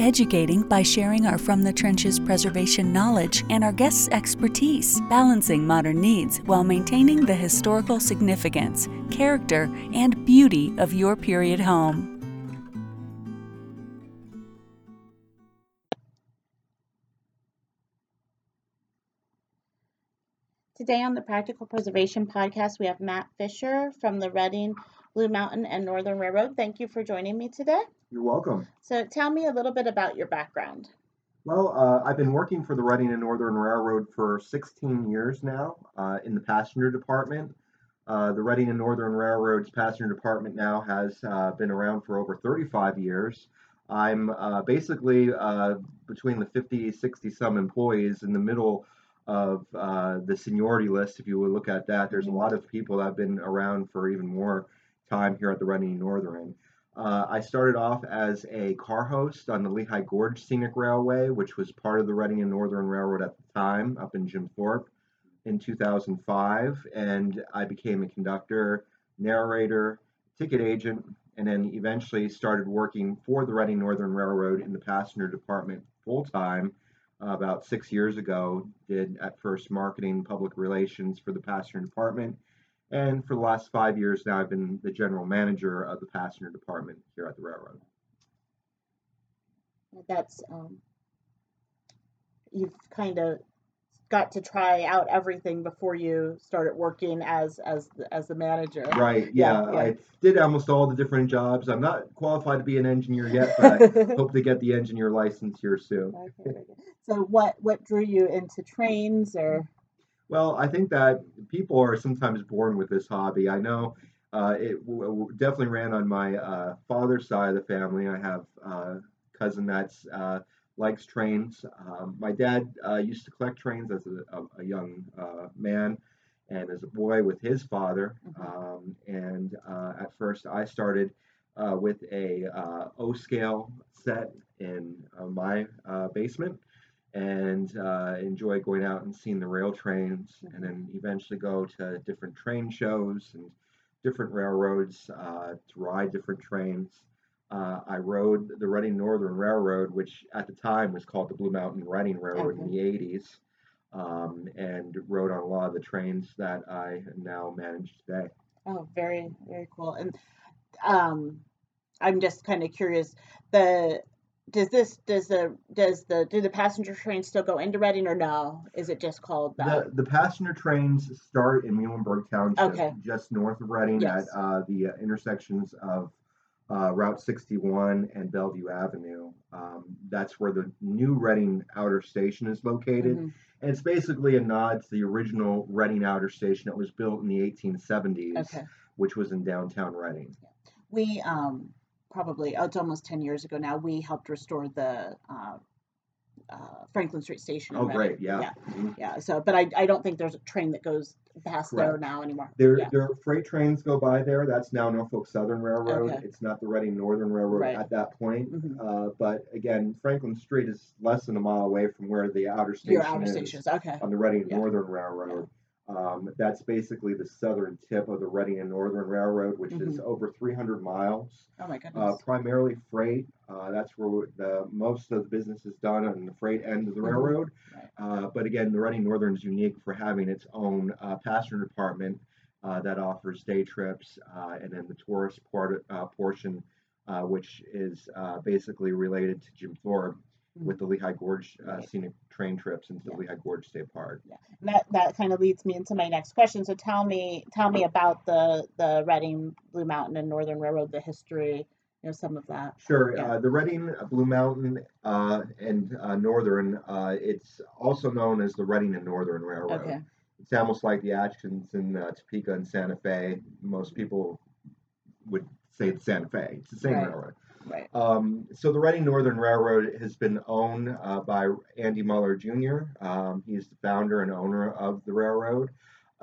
educating by sharing our From the Trenches preservation knowledge and our guests' expertise, balancing modern needs while maintaining the historical significance, character, and beauty of your period home. Today on the Practical Preservation Podcast, we have Matt Fisher from the Reading, Blue Mountain, and Northern Railroad. Thank you for joining me today. You're welcome. So, tell me a little bit about your background. Well, uh, I've been working for the Reading and Northern Railroad for 16 years now uh, in the passenger department. Uh, the Reading and Northern Railroad's passenger department now has uh, been around for over 35 years. I'm uh, basically uh, between the 50, 60 some employees in the middle of uh, the seniority list, if you would look at that, there's a lot of people that have been around for even more time here at the Reading Northern. Uh, I started off as a car host on the Lehigh Gorge Scenic Railway, which was part of the Reading and Northern Railroad at the time, up in Jim Thorpe in 2005. And I became a conductor, narrator, ticket agent, and then eventually started working for the Reading Northern Railroad in the passenger department full time about six years ago, did at first marketing public relations for the passenger department. And for the last five years now, I've been the general manager of the passenger department here at the railroad. That's, um, you've kind of got to try out everything before you started working as as as the manager. Right. Yeah, yeah. I did almost all the different jobs. I'm not qualified to be an engineer yet, but I hope to get the engineer license here soon. Okay, so what what drew you into trains or? Well, I think that people are sometimes born with this hobby. I know uh, it w- w- definitely ran on my uh, father's side of the family. I have a uh, cousin that's uh, likes trains. Um, my dad uh, used to collect trains as a, a, a young uh, man and as a boy with his father. Mm-hmm. Um, and at first, I started with a O scale set in my basement and uh, enjoy going out and seeing the rail trains, and then eventually go to different train shows and different railroads uh, to ride different trains. Uh, I rode the Reading Northern Railroad, which at the time was called the Blue Mountain Reading Railroad okay. in the 80s, um, and rode on a lot of the trains that I now manage today. Oh, very, very cool. And um, I'm just kind of curious. The does this does the does the do the passenger trains still go into Reading or no? Is it just called that? The, the passenger trains start in Muhlenberg Township, okay. just north of Reading yes. at uh, the uh, intersections of uh, Route 61 and Bellevue Avenue. Um, that's where the new Reading Outer Station is located. Mm-hmm. And it's basically a nod to the original Reading Outer Station that was built in the 1870s, okay. which was in downtown Reading. We um, probably oh, it's almost 10 years ago now we helped restore the uh, uh, Franklin Street Station. Oh, great! Yeah, yeah, mm-hmm. yeah. So, but I, I don't think there's a train that goes past Correct. there now anymore. There, yeah. there are freight trains go by there. That's now Norfolk Southern Railroad. Okay. It's not the Reading Northern Railroad right. at that point. Mm-hmm. Uh, but again, Franklin Street is less than a mile away from where the outer station Your outer is stations. Okay. on the Reading yeah. Northern Railroad. Um, that's basically the southern tip of the Reading and Northern Railroad, which mm-hmm. is over 300 miles. Oh my uh, goodness! Uh, primarily freight. Uh, that's where the most of the business is done on the freight end of the mm-hmm. railroad. Right. Uh, but again, the Reading Northern is unique for having its own uh, passenger department uh, that offers day trips, and then the tourist part, portion, which is basically related to Jim Thorpe with the Lehigh Gorge uh, Right. scenic train trips into the Yeah. Lehigh Gorge State Park. And that that kind of leads me into my next question. So tell me tell me about the the Reading Blue Mountain and Northern Railroad, the history, you know, some of that. Sure. Yeah. Uh, the Reading, uh, Blue Mountain, uh, and uh, Northern, uh, it's also known as the Reading and Northern Railroad. Okay. It's almost like the Atchison, uh, Topeka, and Santa Fe. Most people would say it's Santa Fe. It's the same Right. railroad. Right. Um, so the Reading Northern Railroad has been owned uh, by Andy Muller Jr. Um, he's the founder and owner of the railroad.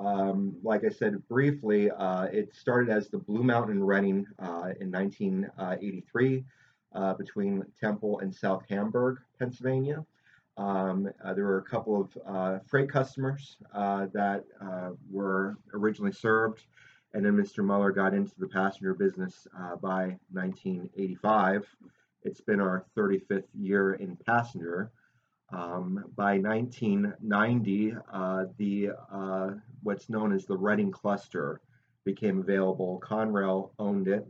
Um, like I said briefly, uh, it started as the Blue Mountain Reading uh, in 1983 uh, between Temple and South Hamburg, Pennsylvania. Um, uh, there were a couple of uh, freight customers uh, that uh, were originally served, and then Mr. Muller got into the passenger business uh, by 1985. It's been our 35th year in passenger. Um, by 1990, uh, the uh, what's known as the Reading Cluster became available. Conrail owned it.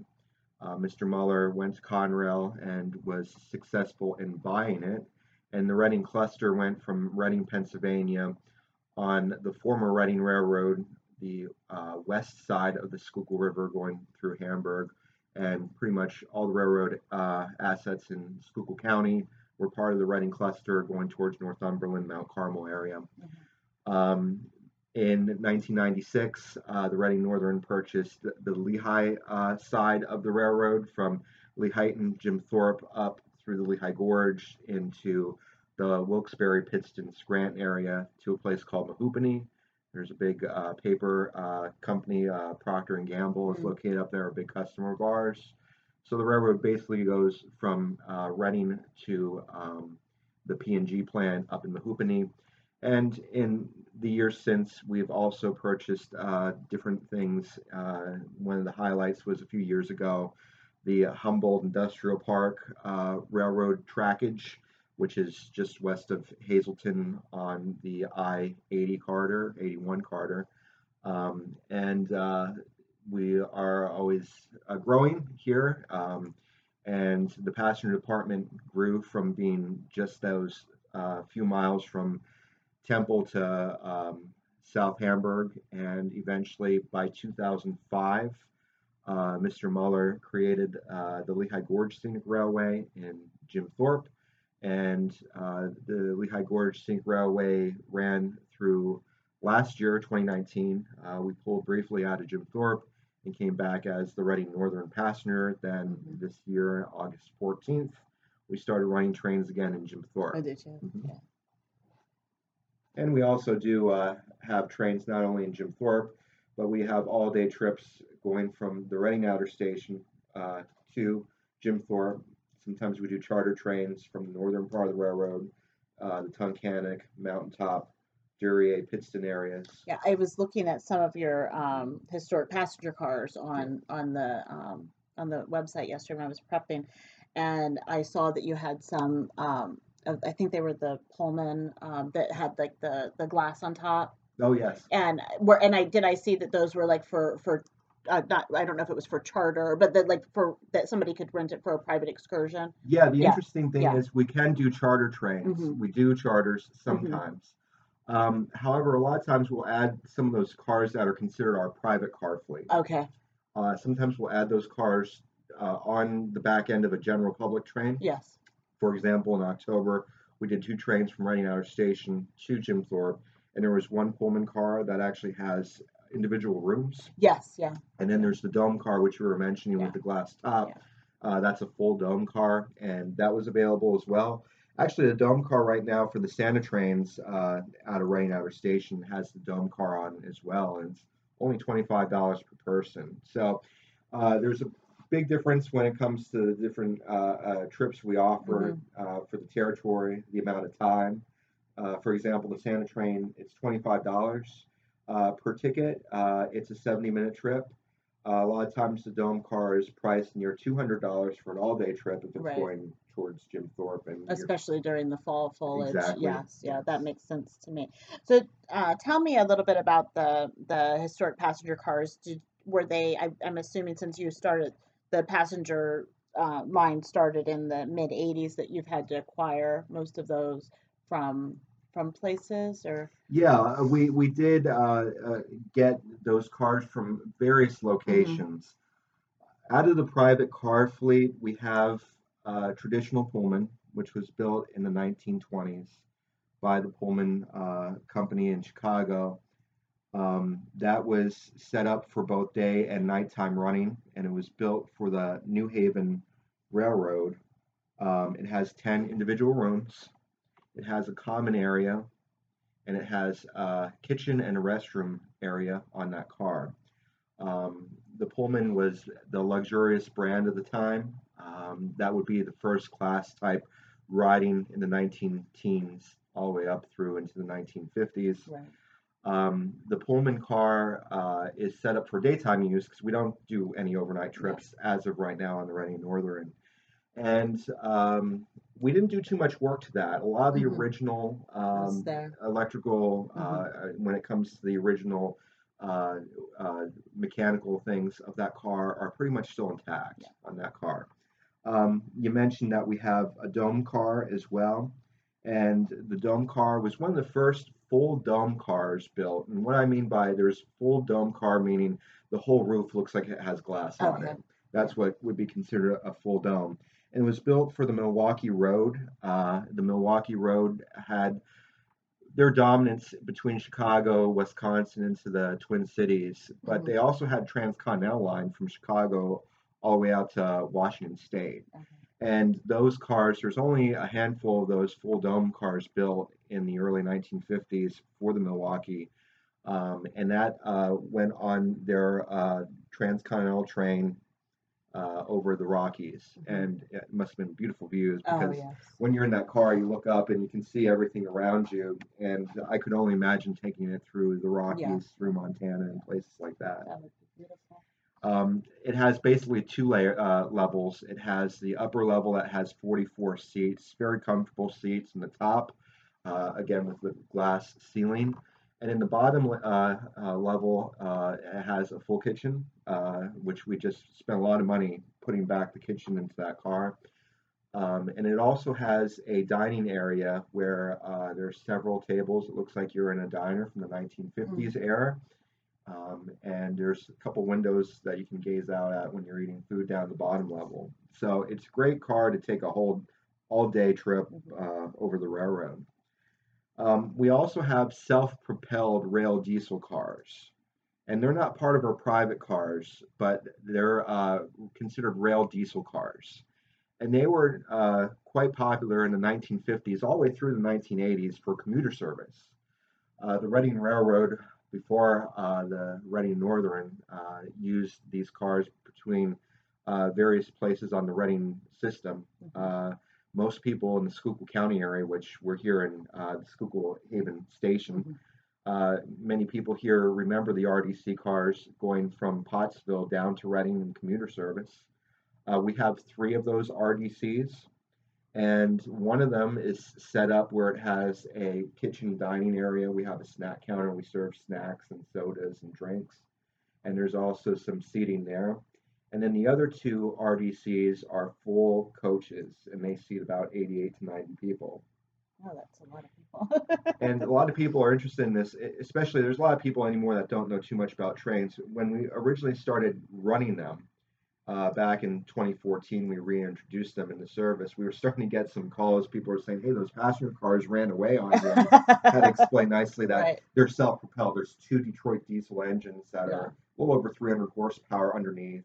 Uh, Mr. Muller went to Conrail and was successful in buying it. And the Reading Cluster went from Reading, Pennsylvania, on the former Reading Railroad, the uh, west side of the Schuylkill River going through Hamburg, and pretty much all the railroad uh, assets in Schuylkill County were part of the Reading cluster going towards Northumberland, Mount Carmel area. Um, in 1996, uh, the Reading Northern purchased the, the Lehigh uh, side of the railroad from Lehigh and Jim Thorpe up through the Lehigh Gorge into the Wilkes-Barre, Pittston, Scranton area to a place called Mehoopany. There's a big uh, paper uh, company, uh, Procter and Gamble, is Mm. located up there, a big customer of ours. So the railroad basically goes from uh, Reading to um, the P&G plant up in Mehoopany. And in the years since, we've also purchased uh, different things. Uh, one of the highlights was a few years ago, the Humboldt Industrial Park uh, Railroad trackage, which is just west of Hazleton on the I-80 corridor, 81 corridor. Um, and uh, we are always uh, growing here. Um, and the passenger department grew from being just those uh, few miles from Temple to um, South Hamburg, and eventually by 2005, uh, Mr. Muller created uh, the Lehigh Gorge Scenic Railway in Jim Thorpe, and uh, the Lehigh Gorge Scenic Railway ran through last year, 2019. Uh, we pulled briefly out of Jim Thorpe and came back as the Reading Northern Passenger. Then Mhm. this year, August 14th, we started running trains again in Jim Thorpe. I did too. Mhm. Yeah. And we also do uh, have trains not only in Jim Thorpe, but we have all day trips going from the Reading Outer Station uh, to Jim Thorpe. Sometimes we do charter trains from the northern part of the railroad, uh, the Tunkhannock, Mountaintop, Duryea, Pittston areas. Yeah, I was looking at some of your um, historic passenger cars on on the um, on the website yesterday when I was prepping, and I saw that you had some. Um, I think they were the Pullman um, that had like the the glass on top, Oh, yes. and were and I did I see that those were like for for. Uh, not, I don't know if it was for charter, but that like for that somebody could rent it for a private excursion. Yeah, the Yeah, interesting thing yeah. is we can do charter trains. Mhm. We do charters sometimes. Um, however, a lot of times we'll add some of those cars that are considered our private car fleet. Okay. Uh, sometimes we'll add those cars uh, on the back end of a general public train. Yes. For example, in October, we did two trains from Reading Outer Station to Jim Thorpe, and there was one Pullman car that actually has individual rooms, Yes. Yeah. and then there's the dome car, which you were mentioning Yeah. with the glass top. Yeah. Uh, that's a full dome car, and that was available as well. Actually, the dome car right now for the Santa trains uh, out of Reading Outer Station has the dome car on as well, and it's only $25 per person. So uh, there's a big difference when it comes to the different uh, uh, trips we offer uh, for the territory, the amount of time. Uh, for example, the Santa train, it's $25 uh, per ticket. Uh, it's a 70 minute trip. Uh, a lot of times the dome car is priced near $200 for an all day trip if it's Right. going towards Jim Thorpe. And especially during the fall foliage. Exactly, Yes, yeah, that makes sense to me. So, uh, tell me a little bit about the the historic passenger cars. Did were they? I, I'm assuming since you started the passenger uh, line started in the mid '80s that you've had to acquire most of those from from places or Yeah, uh, we we did uh, uh, get those cars from various locations. Out of the private car fleet, we have uh, traditional Pullman, which was built in the 1920s by the Pullman uh, company in Chicago. Um, that was set up for both day and nighttime running, and it was built for the New Haven Railroad. Um, it has 10 individual rooms. It has a common area, and it has a kitchen and a restroom area on that car. Um, the Pullman was the luxurious brand of the time. Um, that would be the first class type riding in the 19 teens all the way up through into the 1950s. right. Um, the Pullman car uh, is set up for daytime use because we don't do any overnight trips as of right now on the Reading Northern. And um, we didn't do too much work to that. A lot of the Mhm. original um, electrical, uh, when it comes to the original uh, uh, mechanical things of that car, are pretty much still intact Yeah. on that car. Um, you mentioned that we have a dome car as well. And the dome car was one of the first full dome cars built. And what I mean by there's full dome car meaning the whole roof looks like it has glass on it. That's what would be considered a full dome. And it was built for the Milwaukee Road. Uh, the Milwaukee Road had their dominance between Chicago, Wisconsin, into the Twin Cities, but Mhm. they also had transcontinental line from Chicago all the way out to Washington State. Okay. And those cars, there's only a handful of those full dome cars built in the early 1950s for the Milwaukee. Um, and that uh, went on their uh, transcontinental train uh, over the Rockies. Mhm. And it must have been beautiful views Oh because yes. when you're in that car, you look up and you can see everything around you. And I could only imagine taking it through the Rockies, through Montana, and places like that. That would be beautiful. Um, it has basically two layer uh, levels. It has the upper level that has 44 seats, very comfortable seats in the top, uh, again with the glass ceiling. And in the bottom uh, uh, level, uh, it has a full kitchen, uh, which we just spent a lot of money putting back the kitchen into that car. Um, and it also has a dining area where uh, there's several tables. It looks like you're in a diner from the 1950s era. Um, and there's a couple windows that you can gaze out at when you're eating food down the bottom level. So it's a great car to take a whole all day trip uh, over the railroad. Um, we also have self-propelled rail diesel cars, and they're not part of our private cars, but they're uh, considered rail diesel cars. And they were uh, quite popular in the 1950s, all the way through the 1980s for commuter service. Uh, the Reading Railroad, before uh, the Reading Northern, uh, used these cars between uh, various places on the Reading system. Uh, most people in the Schuylkill County area, which we're here in uh, the Schuylkill Haven Station, Mhm. Uh, many people here remember the RDC cars going from Pottsville down to Reading in commuter service. Uh, we have three of those RDCs, and one of them is set up where it has a kitchen dining area. We have a snack counter. We serve snacks and sodas and drinks, and there's also some seating there. And then the other two RDCs are full coaches, and they seat about 88 to 90 people Oh, that's a lot of people. and a lot of people are interested in this especially there's a lot of people anymore that don't know too much about trains when we originally started running them uh, back in 2014 we reintroduced them in the service we were starting to get some calls people were saying hey those passenger cars ran away on you had to explain nicely that Right. they're self-propelled there's two detroit diesel engines that Yeah. are a little over 300 horsepower underneath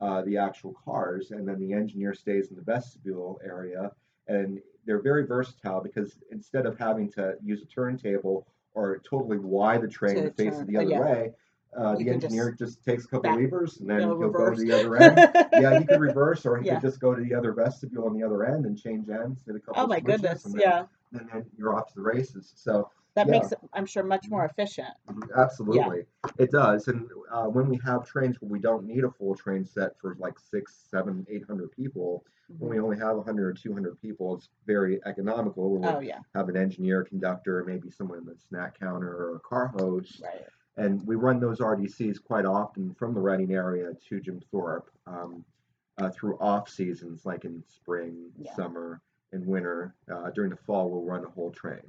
uh, the actual cars and then the engineer stays in the vestibule area and they're very versatile because instead of having to use a turntable or totally wide the train To face turn- it the other yeah. way, uh, the can just engineer just, takes a couple levers and then he'll go to the other end. yeah, he could reverse or he Yeah. could just go to the other vestibule on the other end and change ends, hit a couple oh my switches, goodness. and then, Yeah. and then you're off to the races. So That yeah. makes it, I'm sure, much more efficient. Absolutely, it does. And uh, when we have trains where we don't need a full train set for like six, seven, eight hundred people, when we only have 100 or 200 people, it's very economical. When we Oh yeah. have an engineer, conductor, maybe someone in the snack counter or a car host, Right. and we run those RDCs quite often from the Reading area to Jim Thorpe. Um, uh, through off seasons like in spring, Yeah. summer, and winter. Uh, during the fall, we'll run a whole train.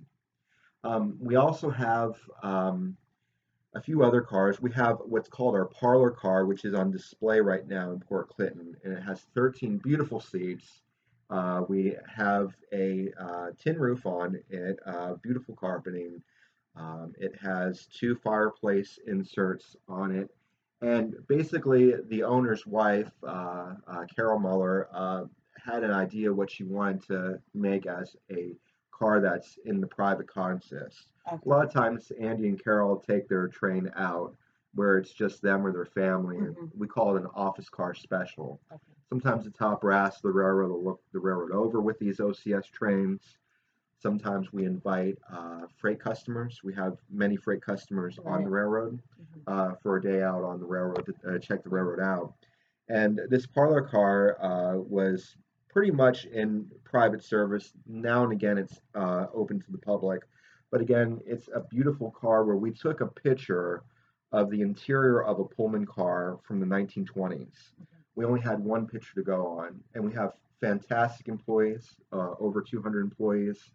Um, we also have um, a few other cars. We have what's called our parlor car, which is on display right now in Port Clinton, and it has 13 beautiful seats. Uh, we have a uh, tin roof on it, uh, beautiful carpeting. Um, it has two fireplace inserts on it. And basically, the owner's wife, uh, uh, Carol Muller, uh, had an idea what she wanted to make as a car that's in the private consist. Okay. A lot of times, Andy and Carol take their train out where it's just them or their family, and Mhm. we call it an office car special. Okay. Sometimes the top brass of the railroad will look the railroad over with these OCS trains. Sometimes we invite uh, freight customers. We have many freight customers on the Right. railroad Mhm. uh, for a day out on the railroad to uh, check the railroad out. And this parlor car uh, was pretty much in private service. Now and again, it's uh, open to the public. But again, it's a beautiful car where we took a picture of the interior of a Pullman car from the 1920s. We only had one picture to go on, and we have fantastic employees, uh, over 200 employees.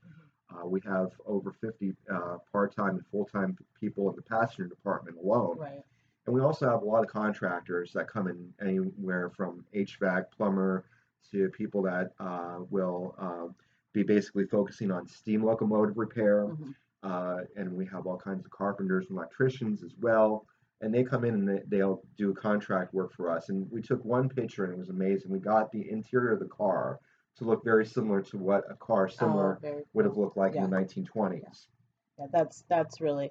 Uh, we have over 50 uh, part-time and full-time people in the passenger department alone. Right. And we also have a lot of contractors that come in anywhere from HVAC, plumber, to people that uh, will uh, be basically focusing on steam locomotive repair. Mhm. Uh, and we have all kinds of carpenters and electricians as well. And they come in and they, they'll do contract work for us. And we took one picture and it was amazing. We got the interior of the car to look very similar to what a car similar Oh, would have looked like Yeah. in the 1920s. Yeah, that's that's really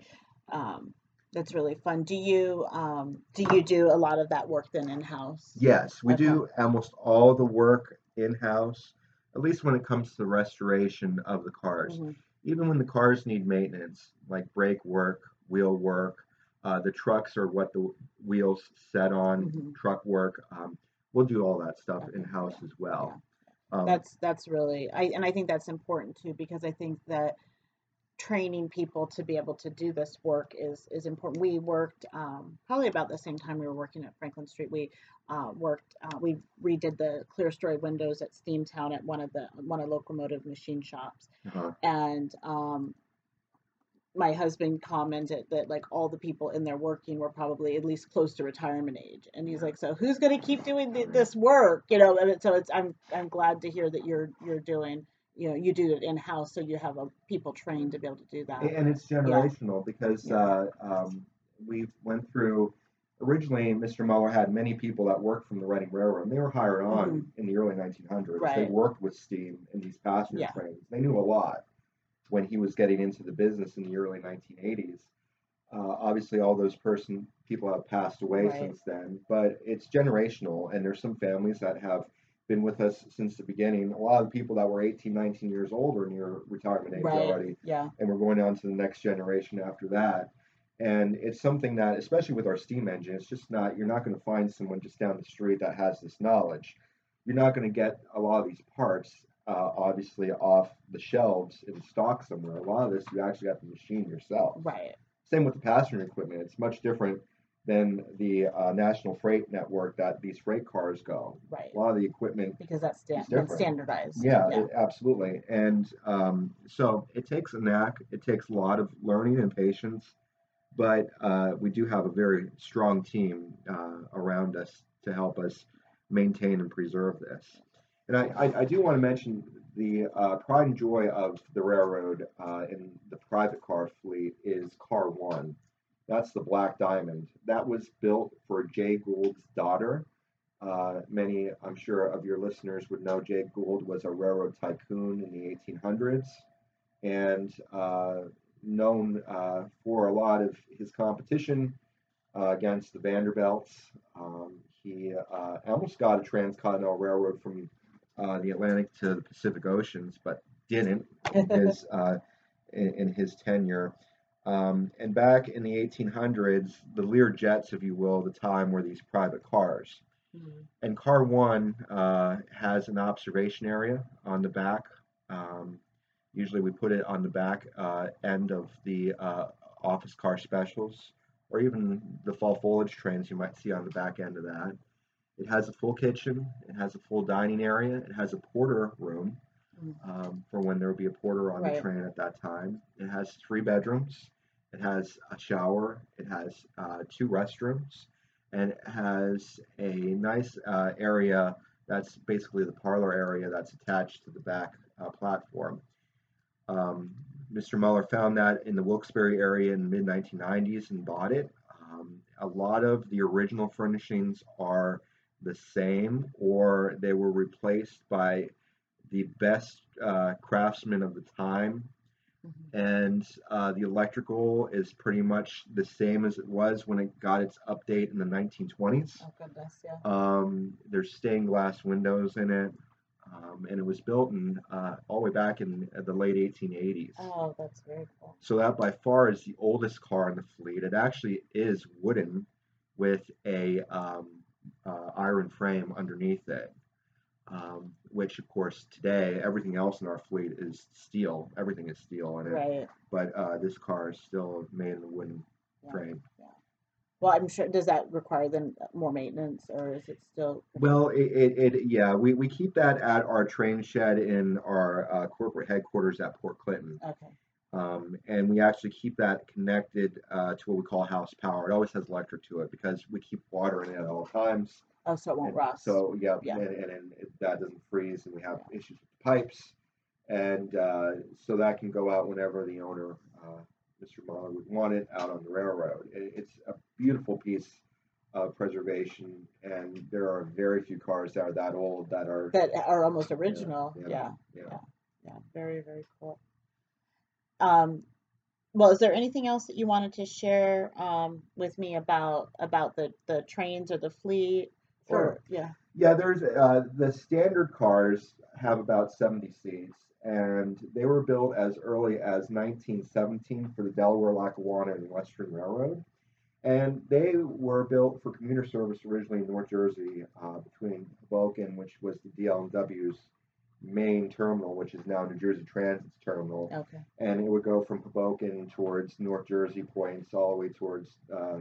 um, that's really fun. Do you um, do you do a lot of that work then in house? Yes, we Okay. do almost all the work in house, at least when it comes to the restoration of the cars. Mhm. Even when the cars need maintenance, like brake work, wheel work, uh, the trucks are what the wheels set on, Mhm. truck work. Um, we'll do all that stuff Okay, in house yeah, as well. Um, That's that's really I and I think that's important too because I think that training people to be able to do this work is is important. We worked um, probably about the same time we were working at Franklin Street. We uh, worked uh, we redid the clerestory windows at Steamtown at one of the one of locomotive machine shops. uh-huh. and um, my husband commented that like all the people in there working were probably at least close to retirement age and he's like so who's going to keep doing th- this work you know and so it's i'm i'm glad to hear that you're you're doing you know you do it in house so you have a people trained to be able to do that and it's generational because Yeah. uh, um, we went through originally mr muller had many people that worked from the reading railroad and they were hired on in the early 1900s they Mm-hmm. Worked with steam in these passenger Yeah. trains they knew a lot when he was getting into the business in the early 1980s uh, obviously all those person people have passed away Right. since then but it's generational and there's some families that have been with us since the beginning a lot of the people that were 18 19 years old are near retirement age right already yeah and we're going on to the next generation after that. And it's something that, especially with our steam engine, it's just not, you're not going to find someone just down the street that has this knowledge. You're not going to get a lot of these parts, uh, obviously, off the shelves in stock somewhere. A lot of this, you actually have to machine yourself. right Same with the passenger equipment. It's much different than the uh, national freight network that these freight cars go. right A lot of the equipment because that's sta- It's that's different. standardized yeah, yeah it- absolutely. And um, so it takes a knack. It takes a lot of learning and patience, but uh, we do have a very strong team uh, around us to help us maintain and preserve this. And I, I, I do want to mention the uh, pride and joy of the railroad uh, in the private car fleet is Car One. That's the Black Diamond. That was built for Jay Gould's daughter. Uh, many, I'm sure, of your listeners would know Jay Gould was a railroad tycoon in the 1800s and uh, known uh, for a lot of his competition uh, against the Vanderbilts. Um, he uh, almost got a transcontinental railroad from uh, the Atlantic to the Pacific Oceans, but didn't in his, uh, in, in his tenure. Um, and back in the 1800s, the Lear jets, if you will, the time were these private cars. Mhm. And car one uh, has an observation area on the back. Um, usually we put it on the back uh, end of the uh, office car specials, or even the fall foliage trains you might see on the back end of that. It has a full kitchen. It has a full dining area. It has a porter room. Um, for when there would be a porter on the train at that time. It has three bedrooms. It has a shower. It has uh, two restrooms, and it has a nice uh, area that's basically the parlor area that's attached to the back uh, platform. Um, Mr. Muller found that in the Wilkes-Barre area in the mid 1990s and bought it. Um, a lot of the original furnishings are the same, or they were replaced by the best uh, craftsmen of the time, Mhm. and uh, the electrical is pretty much the same as it was when it got its update in the 1920s. Oh goodness, yeah. Um, there's stained glass windows in it, um, and it was built in uh, all the way back in the late 1880s. Oh, that's very cool. So that by far is the oldest car in the fleet. It actually is wooden with a um, uh, iron frame underneath it. Um, which of course today everything else in our fleet is steel. Everything is steel in it. Right. But uh, this car is still made in the wooden Yeah. frame. Well, I'm sure. Does that require then more maintenance, or is it still? Well, it, it, it yeah, we, we keep that at our train shed in our uh, corporate headquarters at Port Clinton. Okay. Um, and we actually keep that connected uh, to what we call house power. It always has electric to it because we keep water in it at all times. Oh, so it won't And rust. So yeah, Yeah. And, and, and it, that doesn't freeze, and we have issues with the pipes, and uh, so that can go out whenever the owner, uh, Mr. Muller, would want it out on the railroad. It, it's a beautiful piece of preservation, and there are very few cars that are that old that are. that are almost original. yeah, Yeah. yeah. Yeah. Very very cool. Um, well, is there anything else that you wanted to share um, with me about about the the trains or the fleet? Sure. Yeah. Yeah, there's uh, the standard cars have about 70 seats, and they were built as early as 1917 for the Delaware, Lackawanna, and Western Railroad. And they were built for commuter service originally in North Jersey uh, between Hoboken, which was the DL&W's main terminal, which is now New Jersey Transit's terminal Okay. and it would go from Hoboken towards North Jersey points all the way towards uh,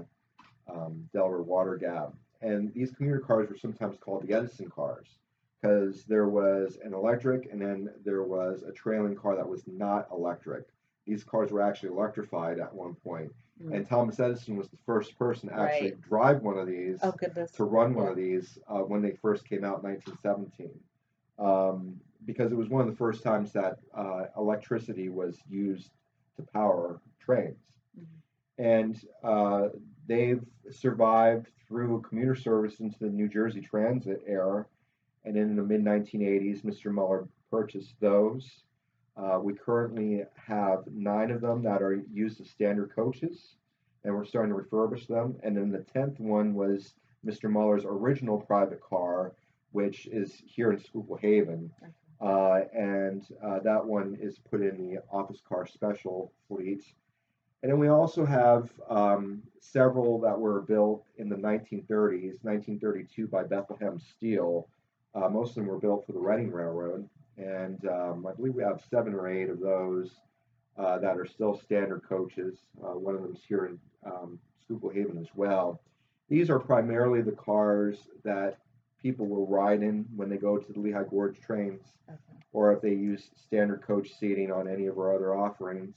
um, Delaware Water Gap. And these commuter cars were sometimes called the Edison cars because there was an electric and then there was a trailing car that was not electric. These cars were actually electrified at one point. Mm. and Thomas Edison was the first person to actually Right. drive one of these Oh to run one Yeah. of these uh, when they first came out in 1917, um, because it was one of the first times that uh, electricity was used to power trains. Mhm. And uh, they've survived through commuter service into the New Jersey Transit era, and in the mid 1980s, Mr. Muller purchased those. Uh, we currently have nine of them that are used as standard coaches, and we're starting to refurbish them. And then the tenth one was Mr. Muller's original private car, which is here in Schuylkill Haven. Uh, and uh, that one is put in the office car special fleet. And then we also have um, several that were built in the 1930s, 1932 by Bethlehem Steel. Uh, most of them were built for the Reading Railroad. And um, I believe we have seven or eight of those uh, that are still standard coaches. Uh, one of them is here in um, Schuylkill Haven as well. These are primarily the cars that people will ride in when they go to the Lehigh Gorge trains Okay. or if they use standard coach seating on any of our other offerings.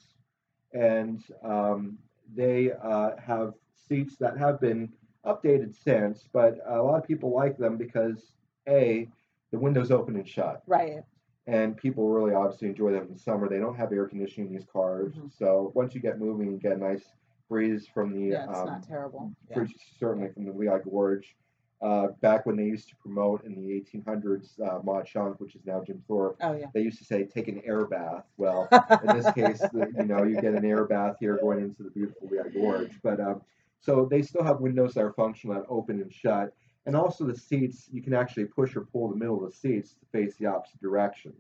And um, they uh, have seats that have been updated since, but a lot of people like them because A, the windows open and shut, Right. and people really obviously enjoy them in the summer. They don't have air conditioning in these cars, Mhm. so once you get moving, you get a nice breeze from the Yeah, it's um, not terrible. Yeah. certainly from the Lehigh Gorge. Uh, back when they used to promote in the 1800s, uh, Mauch Chunk, which is now Jim Thorpe, Oh yeah. they used to say take an air bath. Well, in this case, the, you know, you get an air bath here going into the beautiful Lehigh Gorge. But um, so they still have windows that are functional that open and shut, and also the seats you can actually push or pull the middle of the seats to face the opposite direction.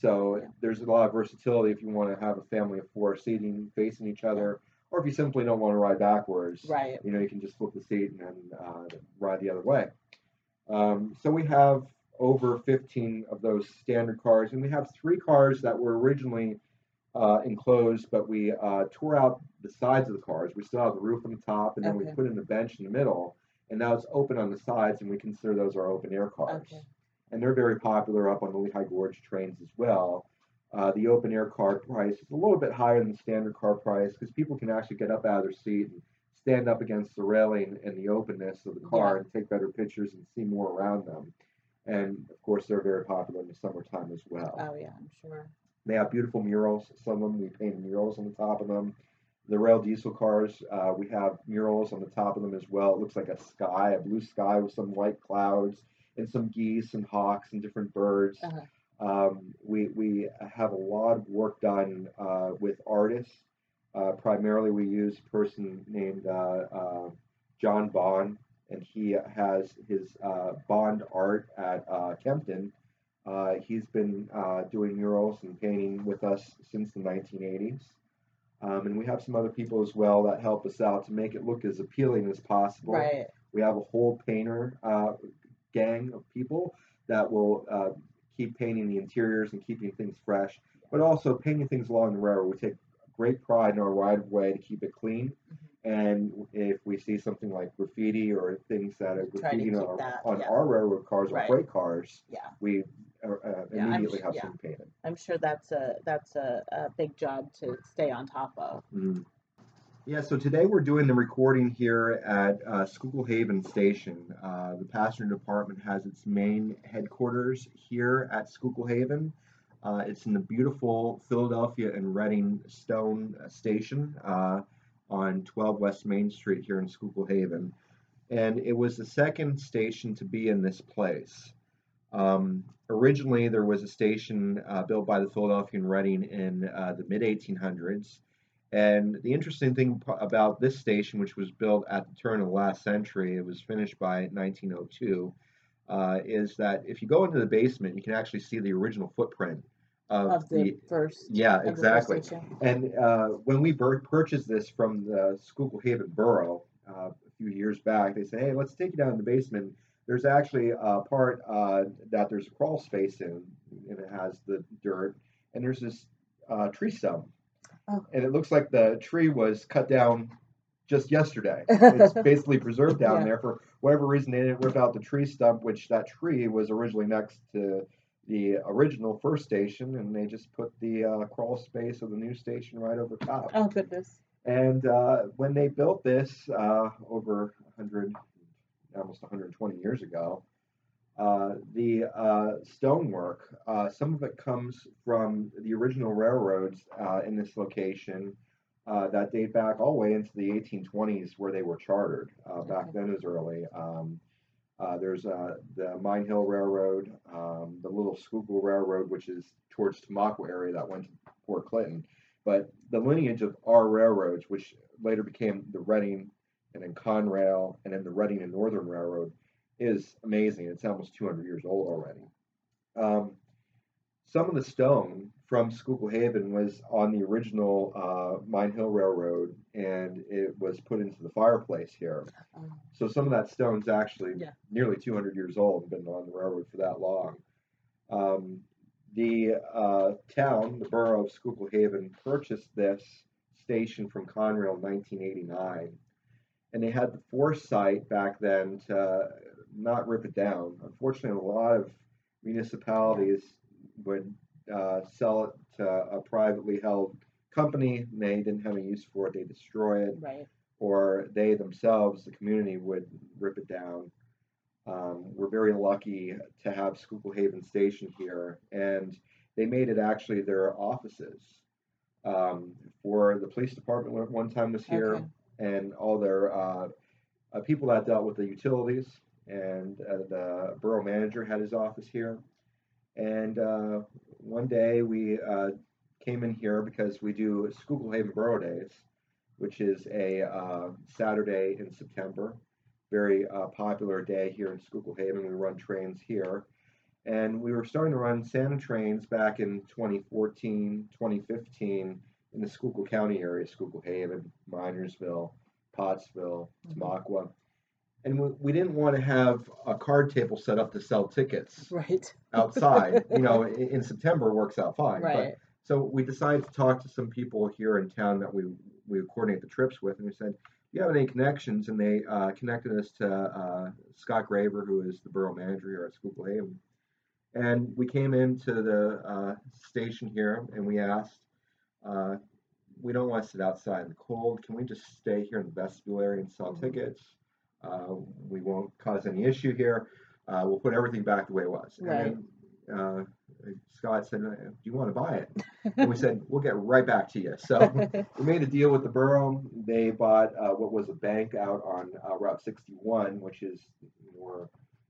So Yeah. there's a lot of versatility if you want to have a family of four seating facing each other, or if you simply don't want to ride backwards Right. you know, you can just flip the seat and then uh, ride the other way. Um, so we have over 15 of those standard cars, and we have three cars that were originally uh, enclosed, but we uh, tore out the sides of the cars. We still have the roof on the top, and then we put in the bench in the middle. and now it's open on the sides, and we consider those our open air cars. Okay. And they're very popular up on the Lehigh Gorge trains as well. Uh, the open air car price is a little bit higher than the standard car price because people can actually get up out of their seat and stand up against the railing and the openness of the car Yeah. and take better pictures and see more around them. And of course, they're very popular in the summertime as well. Oh yeah, I'm sure. They have beautiful murals. Some of them we painted murals on the top of them. The rail diesel cars, uh, we have murals on the top of them as well. It looks like a sky, a blue sky with some white clouds and some geese and hawks and different birds. Uh-huh. Um, we, we have a lot of work done uh, with artists. Uh, primarily, we use a person named uh, uh, John Bond, and he has his uh, Bond art at uh, Kempton. Uh, he's been uh, doing murals and painting with us since the 1980s. Um, and we have some other people as well that help us out to make it look as appealing as possible. Right. We have a whole painter uh, gang of people that will uh, keep painting the interiors and keeping things fresh, but also painting things along the railroad. We take great pride in our right of way to keep it clean. Mm-hmm. And if we see something like graffiti or things that are graffiti on, that, on yeah. our railroad cars Right. or freight cars, Yeah. we uh, uh, Yeah, I'm immediately have yeah. some painted. I'm sure that's a that's a, a big job to stay on top of. Mhm. Yeah, so today we're doing the recording here at uh, Schuylkill Haven Station. Uh, the passenger department has its main headquarters here at Schuylkill Haven. Uh, it's in the beautiful Philadelphia and Reading Stone uh, Station uh, on 12 West Main Street here in Schuylkill Haven. And it was the second station to be in this place. Um, originally, there was a station uh, built by the Philadelphia and Reading in the mid 1800s. And the interesting thing about this station, which was built at the turn of the last century, it was finished by 1902, uh, is that if you go into the basement, you can actually see the original footprint of, Of the first. yeah, the first exactly. station. And uh, when we bur- purchased this from the Schuylkill Haven Borough uh, a few years back, they said, "Hey, let's take you down in the basement." There's actually a part uh, that there's a crawl space in, and it has the dirt, and there's this uh, tree stump, Oh. and it looks like the tree was cut down just yesterday. it's basically preserved down Yeah. there for whatever reason. They didn't rip out the tree stump, which that tree was originally next to the original first station, and they just put the uh, crawl space of the new station right over top. Oh goodness. And uh, when they built this uh, over 100, almost 120 years ago, uh, the uh, stonework, uh, some of it comes from the original railroads uh, in this location uh, that date back all the way into the 1820s where they were chartered. Uh, back then as early. Um, uh, there's uh, the Mine Hill Railroad, um, the Little Schuylkill Railroad, which is towards Tamaqua area that went to Port Clinton. But the lineage of our railroads, which later became the Reading and then Conrail and then the Reading and Northern Railroad, is amazing. It's almost 200 years old already. Um, some of the stone from Schuylkill Haven was on the original uh, Mine Hill Railroad, and it was put into the fireplace here. So some of that stone's actually Yeah. nearly 200 years old and been on the railroad for that long. Um, the uh, town, the borough of Schuylkill Haven, purchased this station from Conrail in 1989, and they had the foresight back then to not rip it down. Unfortunately, a lot of municipalities would uh, sell it to a privately held company, and they didn't have any use for it. They destroy it right. or they themselves, the community, would rip it down. Um, we're very lucky to have Schuylkill Haven Station here, and they made it actually their offices. Um, for the police department, when- one time was here, Okay. and all their uh, uh, people that dealt with the utilities, and uh, the borough manager had his office here. And uh, one day we uh, came in here because we do Schuylkill Haven Borough Days, which is a uh, Saturday in September. Very uh, popular day here in Schuylkill Haven. We run trains here. And we were starting to run Santa trains back in 2014, 2015 in the Schuylkill County area, Schuylkill Haven, Minersville, Pottsville, Mhm. Tamaqua. And we, we didn't want to have a card table set up to sell tickets Right. outside. you know, in, in September works out fine. But Right. so we decided to talk to some people here in town that we we coordinate the trips with, and we said, do you have any connections? And they uh, connected us to uh, Scott Graver, who is the borough manager here at Schuylkill Haven. And we came into the uh, station here and we asked, uh, we don't want to sit outside in the cold. Can we just stay here in the vestibule area and sell Mhm. tickets? Uh, we won't cause any issue here. Uh, we'll put everything back the way it was. Right. And then, uh, Scott said, "Do you want to buy it?" And we said, "We'll get right back to you." So we made a deal with the borough. They bought uh, what was a bank out on uh, Route 61, which is more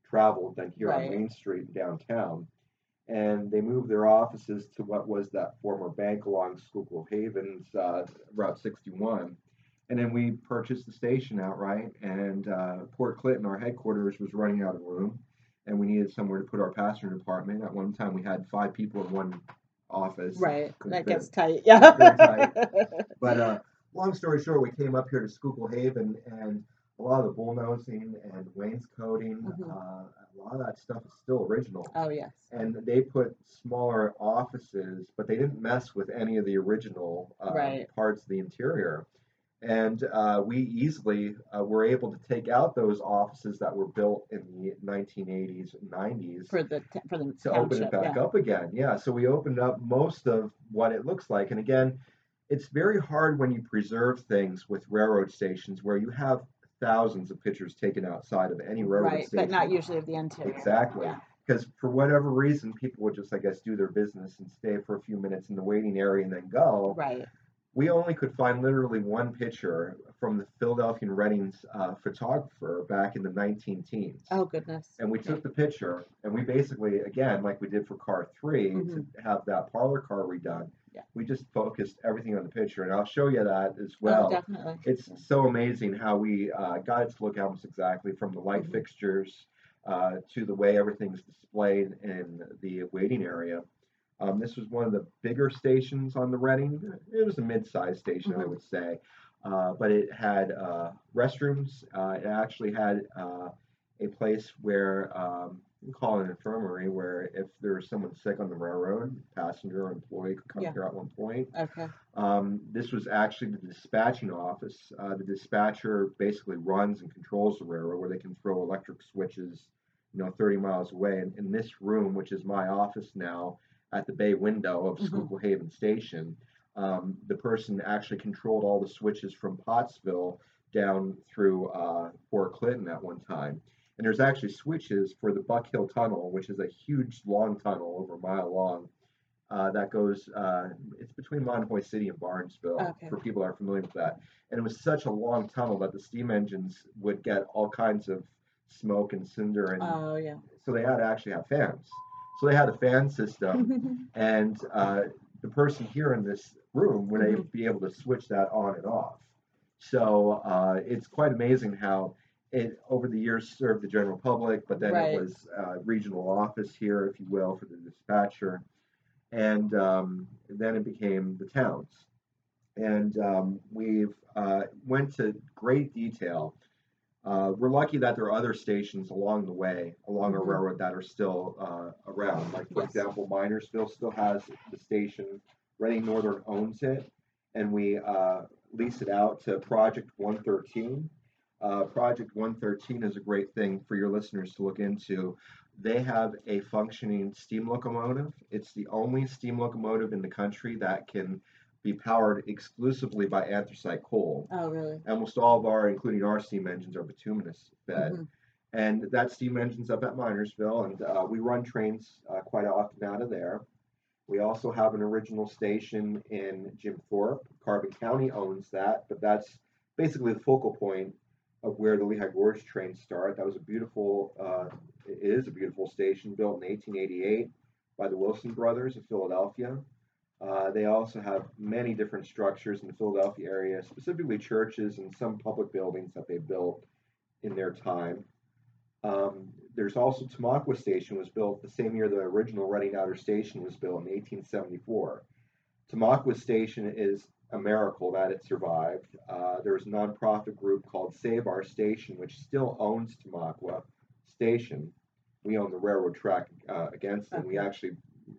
traveled than here Right. on Main Street downtown. And they moved their offices to what was that former bank along Schuylkill Havens, uh, Route 61. And then we purchased the station outright. And uh, Port Clinton, our headquarters, was running out of room. And we needed somewhere to put our passenger department. At one time, we had five people in one office. right. That gets tight. Yeah. Tight. But uh, long story short, we came up here to Schuylkill Haven, and a lot of the bullnosing and wainscoting, Mhm. uh, a lot of that stuff is still original. oh yes. And they put smaller offices, but they didn't mess with any of the original uh, Right. parts of the interior. And uh, we easily uh, were able to take out those offices that were built in the 1980s and 90s For the for the to open it back yeah. up again. Yeah, so we opened up most of what it looks like. And again, it's very hard when you preserve things with railroad stations where you have thousands of pictures taken outside of any railroad Right, station. but not usually of the interior. Exactly. Yeah. Because for whatever reason, people would just, I guess, do their business and stay for a few minutes in the waiting area and then go. Right. We only could find literally one picture from the Philadelphia and Reading's uh, photographer back in the 19 teens. Oh goodness. And we Okay. took the picture and we basically, again, like we did for car 3 to have that parlor car redone, Mm-hmm. Yeah. we just focused everything on the picture. And I'll show you that as well. oh, well. definitely. it's so amazing how we uh, got it to look almost exactly from the light Mhm. fixtures uh, to the way everything's displayed in the waiting area. Um, this was one of the bigger stations on the Reading. It was a mid-sized station, I Mhm. would say, uh, but it had uh, restrooms. Uh, it actually had uh, a place where um, we call it an infirmary, where if there was someone sick on the railroad, passenger or employee could come Yeah. here at one point. Okay. Um, this was actually the dispatching office. Uh, the dispatcher basically runs and controls the railroad where they can throw electric switches, you know, 30 miles away. And in this room, which is my office now at the bay window of Mhm. Schuylkill Haven Station, um, the person actually controlled all the switches from Pottsville down through uh, Port Clinton at one time. And there's actually switches for the Buck Hill Tunnel, which is a huge long tunnel over a mile long. Uh, that goes, uh, it's between Mahanoy City and Barnesville, Okay. for people that are familiar with that. And it was such a long tunnel that the steam engines would get all kinds of smoke and cinder, and Oh yeah. so they had to actually have fans. So they had a fan system, and uh, the person here in this room would Mhm. be able to switch that on and off. So uh, it's quite amazing how it over the years served the general public, but then Right. it was uh, regional office here, if you will, for the dispatcher, and um, then it became the towns. And um, we've uh, went to great detail. Uh, we're lucky that there are other stations along the way, along our Mhm. railroad, that are still uh, around. Like, for Yes. example, Minersville still has the station. Reading Northern owns it, and we uh, lease it out to Project 113. Uh, Project 113 is a great thing for your listeners to look into. They have a functioning steam locomotive. It's the only steam locomotive in the country that can be powered exclusively by anthracite coal oh really? almost all of our, including our steam engines, are bituminous fed. Mhm. And that steam engine's up at Minersville, and uh, we run trains uh, quite often out of there. We also have an original station in Jim Thorpe. Carbon County owns that, but that's basically the focal point of where the Lehigh Gorge trains start. That was a beautiful, uh, it is a beautiful station built in 1888 by the Wilson brothers of Philadelphia. Uh, they also have many different structures in the Philadelphia area, specifically churches and some public buildings that they built in their time. Um, there's also Tamaqua Station was built the same year the original Reading Outer Station was built in 1874. Tamaqua Station is a miracle that it survived. Uh, there was a nonprofit group called Save Our Station, which still owns Tamaqua Station. We own the railroad track uh, against them. We actually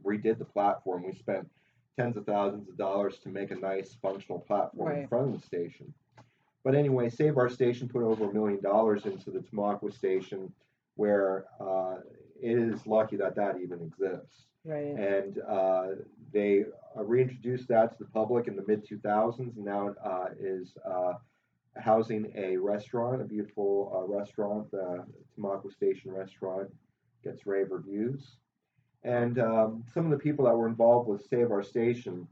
redid the platform. We spent tens of thousands of dollars to make a nice functional platform in front of the station. But anyway, Save Our Station put over a million dollars into the Tamaqua station, where uh, it is lucky that that even exists. Right. And uh, they uh, reintroduced that to the public in the mid 2000s, and now it uh, is uh, housing a restaurant, a beautiful uh, restaurant, the Tamaqua Station restaurant, gets rave reviews. And um, some of the people that were involved with Save Our Station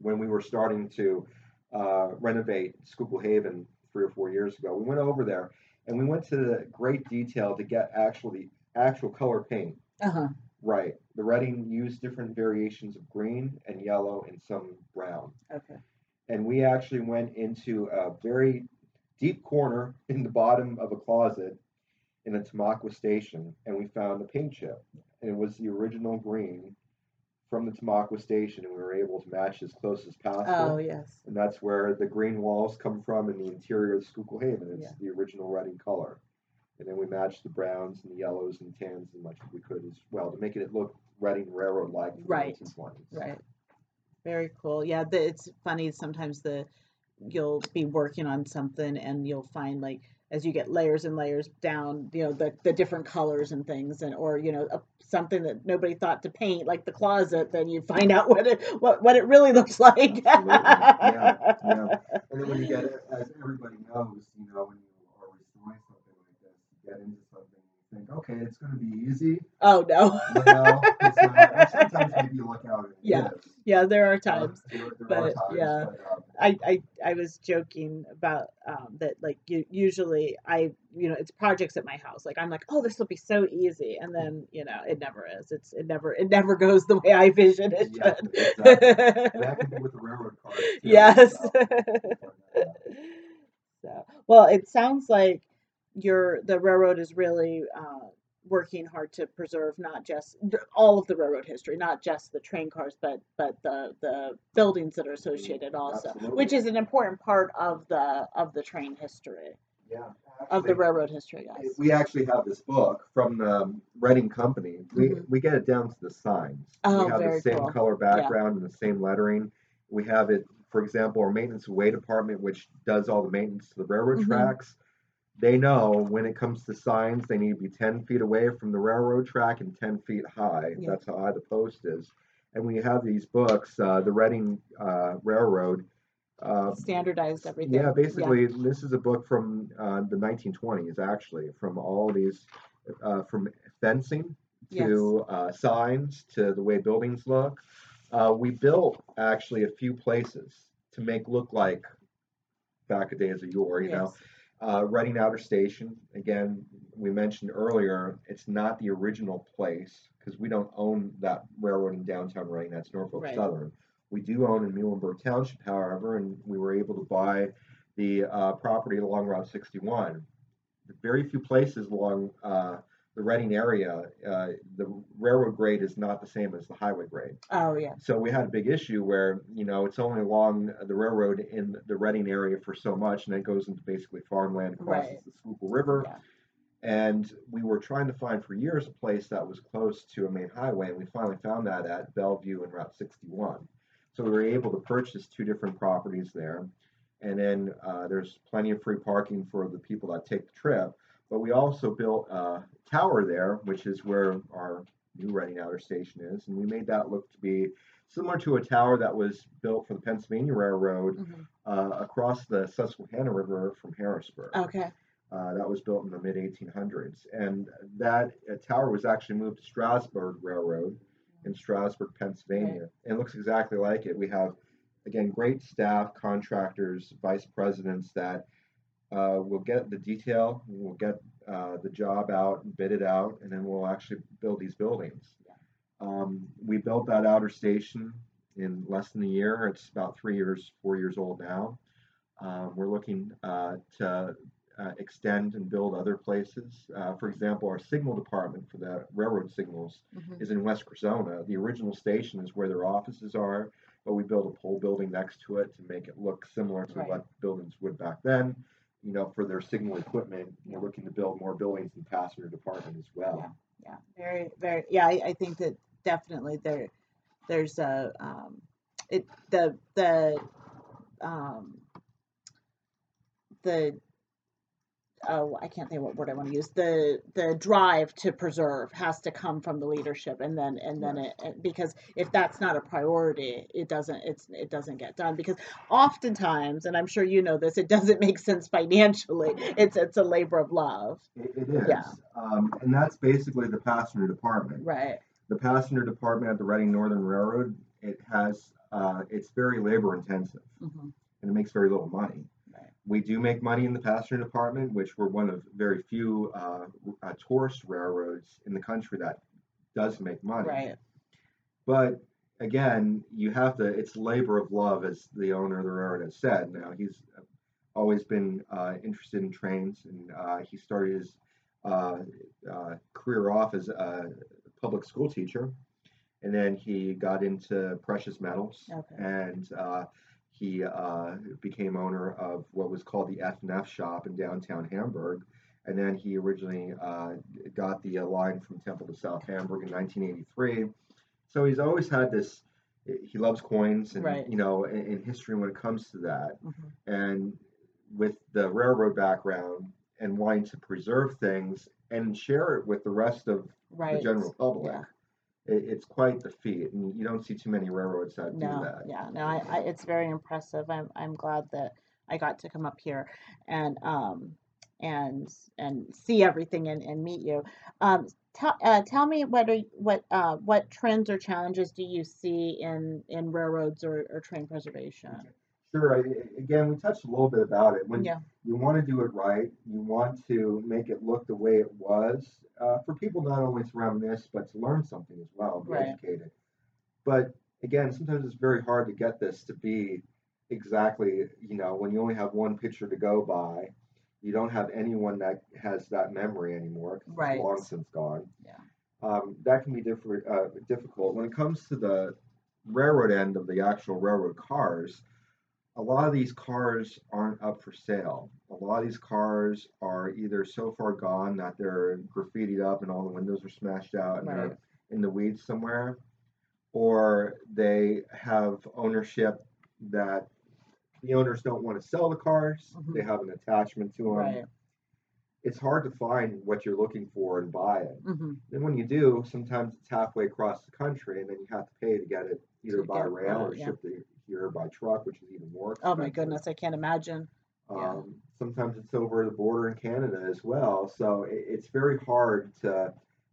when we were starting to uh, renovate Schuylkill Haven three or four years ago, we went over there and we went to the great detail to get actually actual color paint. Uh huh. Right. The Reading used different variations of green and yellow and some brown. Okay. And we actually went into a very deep corner in the bottom of a closet in the Tamaqua station and we found a paint chip. And it was the original green from the Tamaqua station and we were able to match as close as possible. Oh yes. And that's where the green walls come from in the interior of Schuylkill Haven. It's Yeah. the original Reading color. And then we matched the browns and the yellows and tans as much as we could as well to make it look Reading Railroad like Right. the 1920s. Right. Very cool. Yeah, the, it's funny sometimes the you'll be working on something and you'll find like as you get layers and layers down, you know, the the different colors and things and or you know, a, something that nobody thought to paint like the closet, then you find out what it what what it really looks like. Yeah, yeah. And then when you get it, as everybody knows, you know, when you are restoring something like this, you get into something and you think, okay, it's going to be easy. Oh no. You know, it's not. Sometimes maybe you look out Yeah. Yeah, there are times. there, there but, are times, yeah. but, um, I, I I was joking about um, that like you, usually I you know it's projects at my house like I'm like oh this will be so easy and then you know it never is it's it never it never goes the way I vision it Yeah, exactly. That can be with the railroad cars. too, yes. so, so well it sounds like your the railroad is really uh, working hard to preserve not just all of the railroad history not just the train cars but but the the buildings that are associated also which is an important part of the of the train history Yeah, of the railroad history guys We actually have this book from the Reading Company. We Mhm. we get it down to the signs. Oh, we have very the same cool. color background and the same lettering. We have it, for example, our maintenance way department, which does all the maintenance to the railroad Mhm. tracks. They know when it comes to signs, they need to be 10 feet away from the railroad track and 10 feet high. Yeah. That's how high the post is. And we have these books, uh, the Reading uh, Railroad. Uh, standardized everything yeah, basically, this is a book from uh, the 1920s, actually, from all these, uh, from fencing to uh, signs to the way buildings look. Uh, we built actually a few places to make look like back a days of yore, you know. Uh, Reading Outer Station, again, we mentioned earlier, it's not the original place because we don't own that railroad in downtown Reading. That's Norfolk Right. Southern. We do own in Muhlenberg Township, however, and we were able to buy the uh, property along Route 61. Very few places along uh, the Reading area, uh, the railroad grade is not the same as the highway grade. oh yeah So we had a big issue where, you know, it's only along the railroad in the Reading area for so much, and then it goes into basically farmland, crosses Right. the Schuylkill River. yeah And we were trying to find for years a place that was close to a main highway, and we finally found that at Bellevue and Route 61. So we were able to purchase two different properties there. And then uh, there's plenty of free parking for the people that take the trip. But we also built a tower there, which is where our new Reading Outer Station is. And we made that look to be similar to a tower that was built for the Pennsylvania Railroad Mhm. uh, across the Susquehanna River from Harrisburg. okay Uh, that was built in the mid 1800s. And that uh, tower was actually moved to Strasburg Railroad in Strasburg, Pennsylvania. And it looks exactly like it. We have, again, great staff, contractors, vice presidents that uh, will get the detail, we'll get uh, the job out, and bid it out, and then we'll actually build these buildings. Um, we built that outer station in less than a year. It's about three years, four years old now. Um, we're looking uh, to uh, extend and build other places. Uh, for example, our signal department for the railroad signals Mhm. is in West Cressona. The original station is where their offices are, but we built a pole building next to it to make it look similar to Right. what buildings would back then. You know, for their signal equipment, we're looking to build more buildings in the passenger department as well. Yeah. yeah very very yeah I, I think that definitely there there's a um it the the um the oh I can't think what word I want to use the the drive to preserve has to come from the leadership and then and then it, it because if that's not a priority it doesn't it's it doesn't get done because oftentimes and I'm sure you know this it doesn't make sense financially it's it's a labor of love It, it is. Yeah. Um, and that's basically the passenger department. right The passenger department at the Reading Northern Railroad, it has, uh, it's very labor intensive hmm and it makes very little money. We do make money in the passenger department, which we're one of very few uh, uh, tourist railroads in the country that does make money. right But again, you have to, it's labor of love, as the owner of the railroad has said. Now, he's always been uh, interested in trains, and uh, he started his uh, uh, career off as a public school teacher. And then he got into precious metals, Okay. and uh, he uh, became owner of what was called the F&F shop in downtown Hamburg. And then he originally uh, got the uh, line from Temple to South Hamburg in 1983. So he's always had this. He loves coins, and Right. you know, in, in history when it comes to that, hmm and with the railroad background and wanting to preserve things and share it with the rest of right the general public, yeah. It, it's quite the feat, and you don't see too many railroads that do no that. yeah no I, I it's very impressive. I'm i'm glad that i got to come up here and um and and see everything and, and meet you. Um tell uh, tell me what are what uh what trends or challenges do you see in in railroads or, or train preservation Sure. I, again, we touched a little bit about it. When yeah you want to do it right, you want to make it look the way it was uh, for people not only to reminisce but to learn something as well, be Right. educated. But again, sometimes it's very hard to get this to be exactly, you know, when you only have one picture to go by, you don't have anyone that has that memory anymore 'cause Right. it's long since gone. Yeah. Um, that can be different, uh, difficult. When it comes to the railroad end of the actual railroad cars, a lot of these cars aren't up for sale. A lot of these cars are either so far gone that they're graffitied up and all the windows are smashed out and Right. they're in the weeds somewhere, or they have ownership that the owners don't want to sell the cars. Mhm. They have an attachment to them. right It's hard to find what you're looking for and buy it. hmm And when you do, sometimes it's halfway across the country, and then you have to pay to get it either by rail or yeah. shipped to here by truck, which is even more oh my goodness i can't imagine yeah. Um, sometimes it's over the border in Canada as well, so it, it's very hard to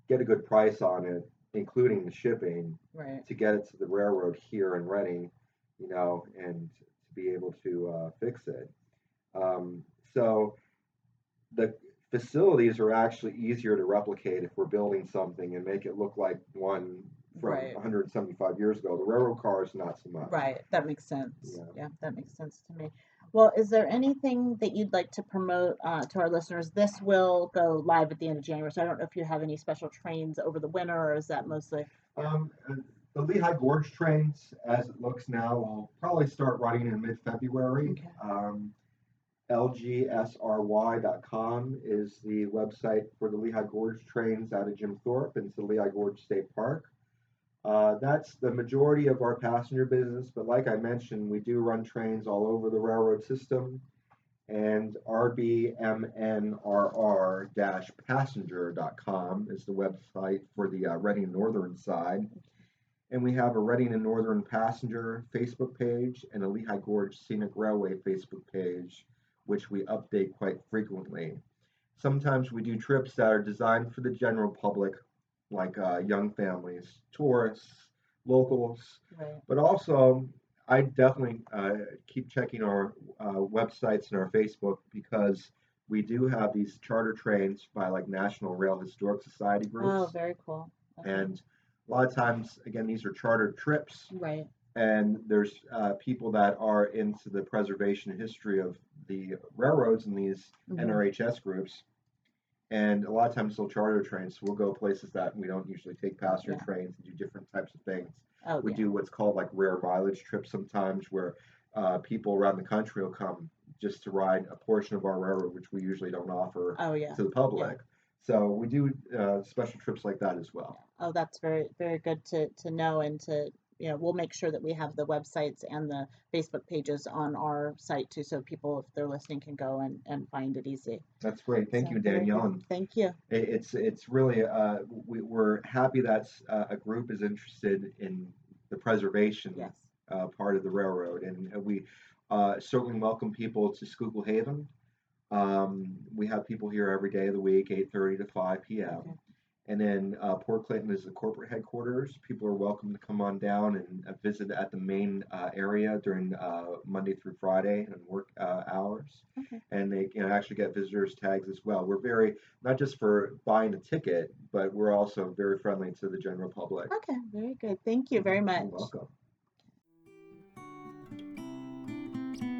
get a good price on it, including the shipping, right to get it to the railroad here in Reading, you know, and to be able to uh, fix it. Um, so the facilities are actually easier to replicate if we're building something and make it look like one from Right. 175 years ago. The railroad cars, not so much. Right, that makes sense. Yeah. Yeah, that makes sense to me. Well, is there anything that you'd like to promote uh, to our listeners? This will go live at the end of January, so I don't know if you have any special trains over the winter, or is that mostly? Um, the Lehigh Gorge trains, as it looks now, will probably start running in mid-February. Okay. Um, LGSRY.com is the website for the Lehigh Gorge trains out of Jim Thorpe into the Lehigh Gorge State Park. Uh, that's the majority of our passenger business, but like I mentioned, we do run trains all over the railroad system. And rbmnrr-passenger.com is the website for the uh, Reading Northern side. And we have a Reading and Northern Passenger Facebook page and a Lehigh Gorge Scenic Railway Facebook page, which we update quite frequently. Sometimes we do trips that are designed for the general public, like uh, young families, tourists, locals, Right. but also I definitely uh, keep checking our uh, websites and our Facebook because we do have these charter trains by like National Rail Historic Society groups, Oh, very cool. Okay. and a lot of times, again, these are chartered trips, right. and there's uh, people that are into the preservation history of the railroads in these Mhm. NRHS groups. And a lot of times they'll charter trains, so we'll go places that we don't usually take passenger Yeah. trains and do different types of things Oh, we yeah. do what's called like rare mileage trips sometimes where uh, people around the country will come just to ride a portion of our railroad which we usually don't offer Oh, yeah. to the public so we do uh, special trips like that as well Oh, that's very very good to to know and to you know, we'll make sure that we have the websites and the Facebook pages on our site too, so people, if they're listening, can go and, and find it easy. That's great. Thank So, you, Danielle. And Thank you. it's it's really uh, we, we're happy that uh, a group is interested in the preservation Yes. uh, part of the railroad, and uh, we uh, certainly welcome people to Schuylkill Haven. Um, we have people here every day of the week, 8:30 to 5 p.m. Okay. And then uh, Port Clinton is the corporate headquarters. People are welcome to come on down and uh, visit at the main uh, area during uh, Monday through Friday and work uh, hours. Okay. And they can actually get visitors tags as well. We're very not just for buying a ticket, but we're also very friendly to the general public. Okay, very good. Thank you very much. You're welcome.